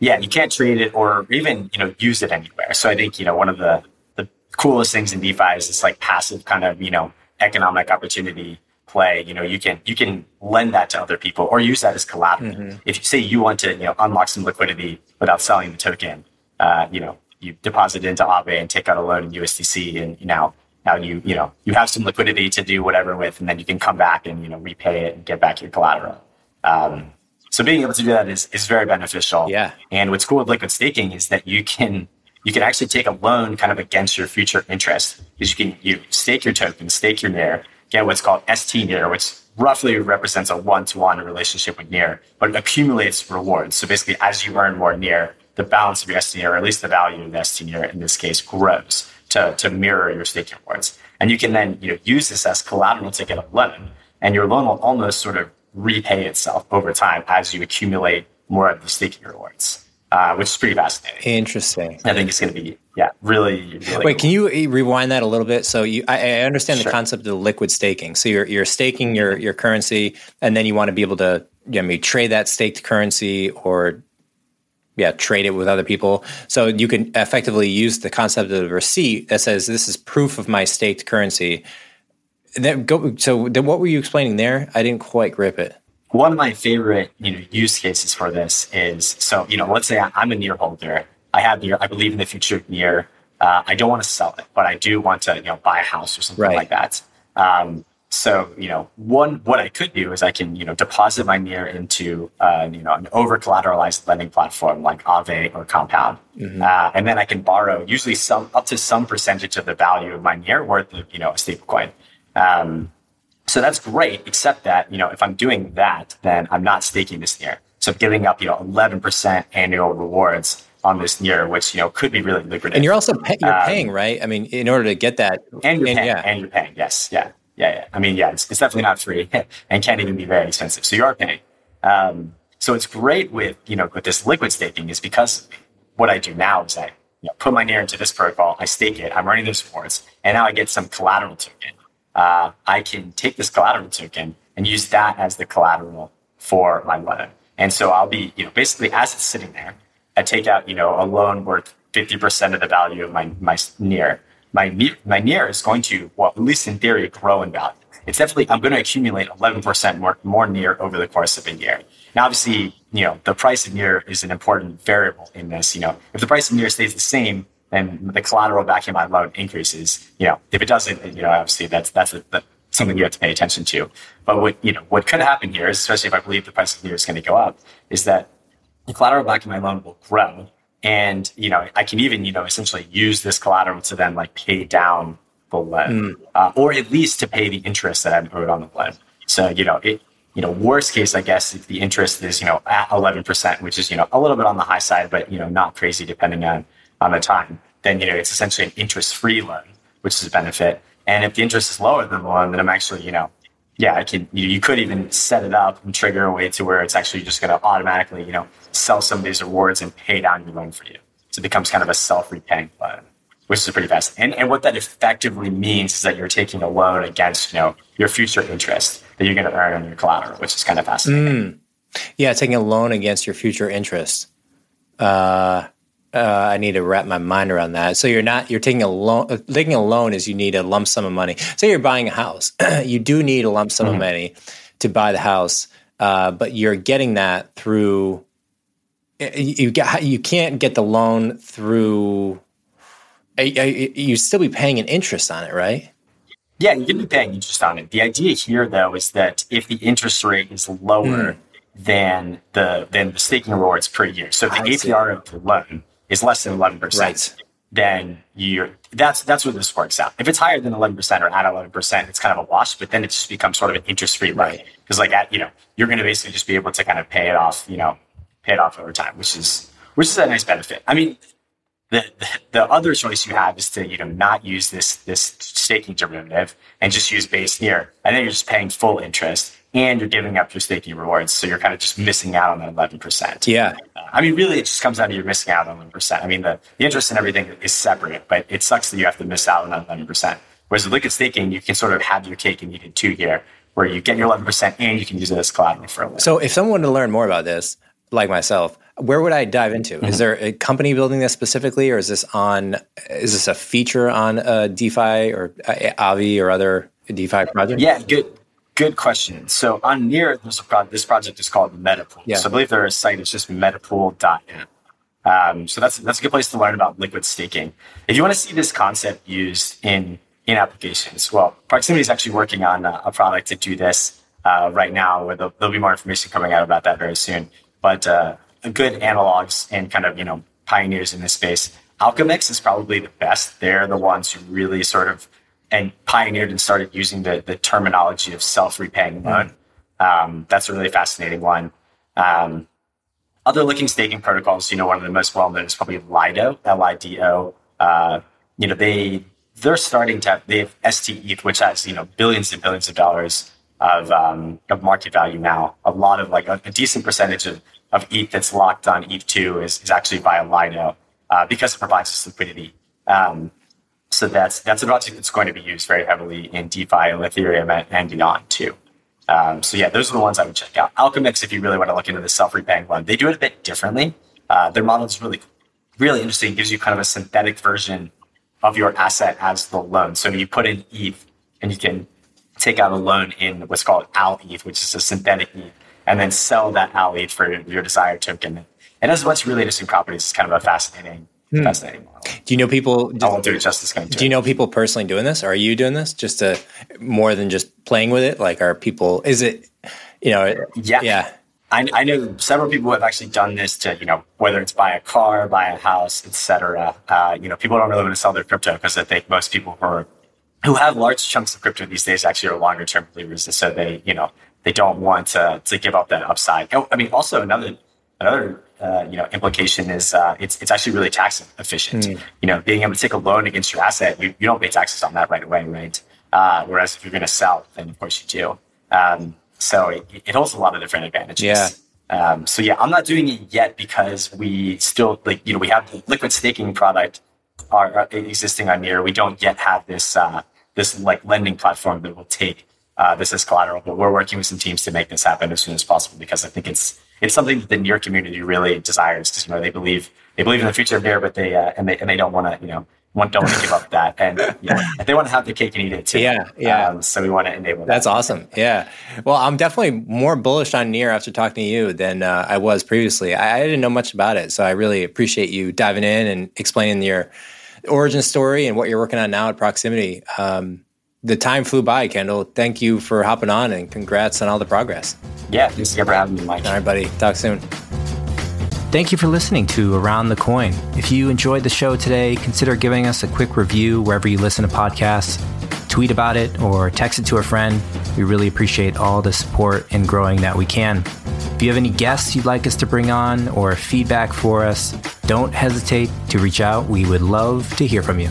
yeah, you can't trade it or even, you know, use it anywhere. So I think, you know, one of the, the coolest things in DeFi is this like passive kind of, you know, economic opportunity play. You know, you can, you can lend that to other people or use that as collateral. Mm-hmm. If you say you want to, you know, unlock some liquidity without selling the token, uh, you know, you deposit into Aave and take out a loan in USDC and you now, now you, you know, you have some liquidity to do whatever with, and then you can come back and, you know, repay it and get back your collateral. Um, so being able to do that is, is very beneficial. Yeah. And what's cool with liquid staking is that you can you can actually take a loan kind of against your future interest. Because you can you stake your token, stake your NEAR, get what's called ST NEAR, which roughly represents a one-to-one relationship with NEAR, but it accumulates rewards. So basically as you earn more NEAR, the balance of your ST NEAR, or at least the value of the ST NEAR in this case, grows to, to mirror your staking rewards. And you can then you know use this as collateral to get a loan. And your loan will almost sort of repay itself over time as you accumulate more of these staking rewards, uh, which is pretty fascinating. Interesting. I think it's going to be, yeah, really, really Wait, could can you rewind that a little bit? So you, I, I understand sure. the concept of liquid staking. So you're, you're staking your, your currency and then you want to be able to, you know, maybe trade that staked currency or yeah, trade it with other people. So you can effectively use the concept of a receipt that says this is proof of my staked currency that go, so then what were you explaining there? I didn't quite grip it. One of my favorite, you know, use cases for this is so, you know, let's say I'm a NEAR holder. I have NEAR. I believe in the future of NEAR. Uh, I don't want to sell it, but I do want to, you know, buy a house or something right. like that. Um, so, you know, one what I could do is I can, you know, deposit my NEAR into, uh, you know, an over collateralized lending platform like Aave or Compound, mm-hmm. uh, and then I can borrow usually some up to some percentage of the value of my NEAR worth of, you know, a stablecoin. Um, so that's great, except that, you know, if I'm doing that, then I'm not staking this NEAR. So I'm giving up, you know, 11% annual rewards on this NEAR, which, you know, could be really lucrative. And you're also pay- you're um, paying, right? I mean, in order to get that. And you're and, paying, yeah. and you're paying, yes. Yeah. Yeah. yeah. I mean, yeah, it's, it's definitely not free *laughs* and can't even be very expensive. So you are paying. Um, so it's great with, you know, with this liquid staking is because what I do now is I you know, put my NEAR into this protocol, I stake it, I'm running those rewards, and now I get some collateral token uh, I can take this collateral token and use that as the collateral for my loan. And so I'll be, you know, basically as it's sitting there, I take out, you know, a loan worth 50% of the value of my, my NEAR. My, my NEAR is going to, well, at least in theory, grow in value. It's definitely, I'm going to accumulate 11% more, more NEAR over the course of a year. Now, obviously, you know, the price of NEAR is an important variable in this. You know, if the price of NEAR stays the same, and the collateral backing my loan increases. You know, if it doesn't, you know, obviously that's that's, a, something you have to pay attention to. But what you know, what could happen here, especially if I believe the price of NEAR is going to go up, is that the collateral backing my loan will grow, and you know, I can even you know essentially use this collateral to then like pay down the loan, mm. uh, or at least to pay the interest that I'm owed on the loan. So you know, it you know, worst case, I guess, if the interest is, you know, at 11%, which is, you know, a little bit on the high side, but, you know, not crazy depending on on the time, then you know it's essentially an interest-free loan, which is a benefit. And if the interest is lower than the loan, then I'm actually, you know, yeah, I can. You, you could even set it up and trigger a way to where it's actually just going to automatically, you know, sell some of these rewards and pay down your loan for you. So it becomes kind of a self-repaying loan, which is pretty fast. And and what that effectively means is that you're taking a loan against, you know, your future interest that you're going to earn on your collateral, which is kind of fascinating. Mm. Yeah, taking a loan against your future interest. Uh, uh, I need to wrap my mind around that. So you're not you're taking a loan. Taking a loan is you need a lump sum of money. Say you're buying a house, *clears throat* you do need a lump sum mm-hmm. of money to buy the house, uh, but you're getting that through. You get you can't get the loan through. You still be paying an interest on it, right? Yeah, you can be paying interest on it. The idea here, though, is that if the interest rate is lower mm. than the than the staking rewards per year, so the APR of the loan is less than eleven percent, then you're that's that's where this works out. If it's higher than eleven percent or at eleven percent, it's kind of a wash. But then it just becomes sort of an interest free loan because, like, at you know, you're going to basically just be able to kind of pay it off, you know, pay it off over time, which is which is a nice benefit. I mean, the, the, the other choice you have is to you know not use this this staking derivative and just use base near, and then you're just paying full interest and you're giving up your staking rewards. So you're kind of just missing out on that 11%. Yeah. Uh, I mean, really, it just comes down to you're missing out on 11%. I mean, the, the interest and everything is separate, but it sucks that you have to miss out on that 11%. Whereas with liquid staking, you can sort of have your cake and eat it too here, where you get your 11% and you can use it as collateral for a loan. So if someone wanted to learn more about this, like myself, where would I dive into? Mm-hmm. Is there a company building this specifically, or is this on? Is this a feature on a DeFi or Aave or other DeFi project? Yeah, good. Good question. So on Near, there's a pro- this project is called Metapool. Yeah. So I believe their site is just metapool.net. Um, so that's that's a good place to learn about liquid staking. If you want to see this concept used in in applications, well, Proximity is actually working on a, a product to do this uh, right now. Where there'll, there'll, be more information coming out about that very soon. But uh, good analogs and kind of you know pioneers in this space. Alchemix is probably the best. They're the ones who really sort of and pioneered and started using the, the terminology of self-repaying loan. Um, that's a really fascinating one. Um, other liquid staking protocols, you know, one of the most well known is probably Lido, L-I-D-O. Uh, you know, they they're starting to have they have STETH, which has you know billions and billions of dollars of um, of market value now. A lot of like a, a, decent percentage of, of ETH that's locked on ETH2 is, is actually via Lido uh, because it provides us liquidity. Um, so that's that's a project that's going to be used very heavily in DeFi and Ethereum and, beyond too. Um, so yeah, those are the ones I would check out. Alchemix, if you really want to look into the self-repaying one, they do it a bit differently. Uh, their model is really, really interesting. It gives you kind of a synthetic version of your asset as the loan. So you put in ETH, and you can take out a loan in what's called Al ETH, which is a synthetic ETH, and then sell that Al ETH for your desired token. And has a bunch of really interesting properties. It's kind of a fascinating Hmm. Fascinating model. Do you know people? I won't do it justice. Do you know people personally doing this? Are you doing this just to more than just playing with it? Like, are people? Is it? You know? Yeah. Yeah. I, I know several people who have actually done this to, you know, whether it's buy a car, buy a house, etc. Uh, you know, people don't really want to sell their crypto because I think most people who are who have large chunks of crypto these days actually are longer term believers, and so they, you know, they don't want to to give up that upside. I mean, also another another uh, you know implication is uh, it's it's actually really tax efficient. Mm. You know, being able to take a loan against your asset, you, you don't pay taxes on that right away, right? Uh, whereas if you're going to sell, then of course you do. Um, so it, it, holds a lot of different advantages. Yeah. Um, so yeah, I'm not doing it yet because we still like you know we have the liquid staking product are, are existing on Near. We don't yet have this uh, this like lending platform that will take uh, this as collateral, but we're working with some teams to make this happen as soon as possible because I think it's it's something that the Near community really desires because you know they believe they believe in the future of Near, but they uh, and they and they don't want to you know want don't want to give up *laughs* that and you know, they want to have the cake and eat it too. Yeah, yeah. Um, so we want to enable. That. That's that. awesome. Yeah. Well, I'm definitely more bullish on Near after talking to you than uh, I was previously. I, I didn't know much about it, so I really appreciate you diving in and explaining your origin story and what you're working on now at Proximity. Um, the time flew by, Kendall. Thank you for hopping on and congrats on all the progress. Yeah, thanks again for having me, Mike. All right, buddy. Talk soon. Thank you for listening to Around the Coin. If you enjoyed the show today, consider giving us a quick review wherever you listen to podcasts. Tweet about it or text it to a friend. We really appreciate all the support and growing that we can. If you have any guests you'd like us to bring on or feedback for us, don't hesitate to reach out. We would love to hear from you.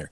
winner.